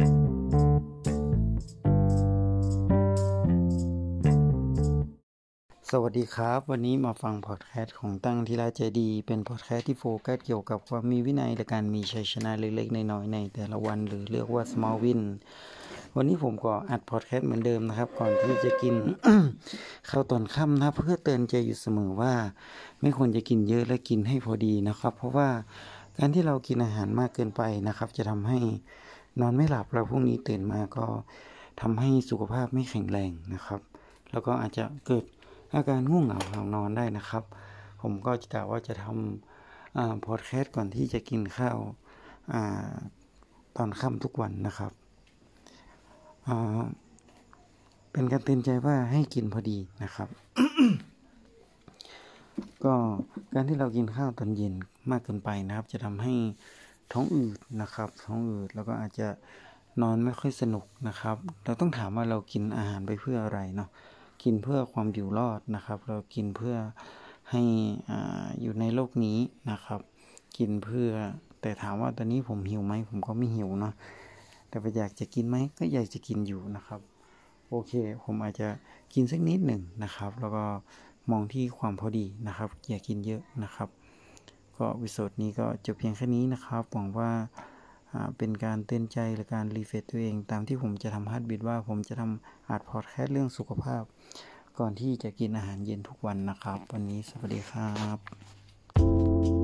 สวัสดีครับ วันนี้มาฟังพอดแคสต์ของตั้งทีละใจดี เป็นพอดแคสต์ที่โฟกัสเกี่ยวกับความมีวินัยและการมีชัยชนะเล็กๆน้อยๆในแต่ละวันหรือเรียกว่า small win วันนี้ผมก็อัดพอดแคสต์เหมือนเดิมนะครับ ก่อนที่จะกินข้าวตอนค่ำนะเพื่อเตือนใจอยู่เสมอว่า ไม่ควรจะกินเยอะและกินให้พอดีนะครับ เพราะว่าการที่เรากินอาหารมากเกินไปนะครับ จะทำให้ นอนไม่หลับแล้วพรุ่งนี้ตื่นมาก็ทำให้สุขภาพไม่แข็งแรงนะครับ แล้วก็อาจจะเกิดอาการง่วงเหงาหานอนได้นะครับ ผมก็จะกะว่าจะทำพอดแคสต์ก่อนที่จะกินข้าวอตอนค่ำทุกวันนะครับ เป็นการเตือนใจว่าให้กินพอดีนะครับ ก็การที่เรากินข้าวตอนเย็นมากเกินไปนะครับ จะทำให้ ท้องอืดนะครับ ท้องอืดแล้วก็อาจจะนอนไม่ค่อยสนุกนะครับ เราต้องถามว่าเรากินอาหารไปเพื่ออะไรเนาะกินเพื่อความอยู่รอดนะครับ เรากินเพื่อให้ออยู่ในโลกนี้นะครับ กินเพื่อแต่ถามว่าตอนนี้ผมหิวไหมผมก็ไม่หิวเนาะแต่ไปอยากจะกินไหมก็อยากจะกินอยู่นะครับโอเค ผมอาจจะกินสักนิดหนึ่งนะครับ แล้วก็มองที่ความพอดีนะครับ อย่ากินเยอะนะครับ ก็วิดีโอนี้ก็จบเพียงแค่นี้นะครับ หวังว่าเป็นการเตือนใจหรือการ refresh ตัวเองตามที่ผมจะทำ habit ว่าผมจะทำอาร์ตพอดแคสต์เรื่องสุขภาพ ก่อนที่จะกินอาหารเย็นทุกวันนะครับ วันนี้สวัสดีครับ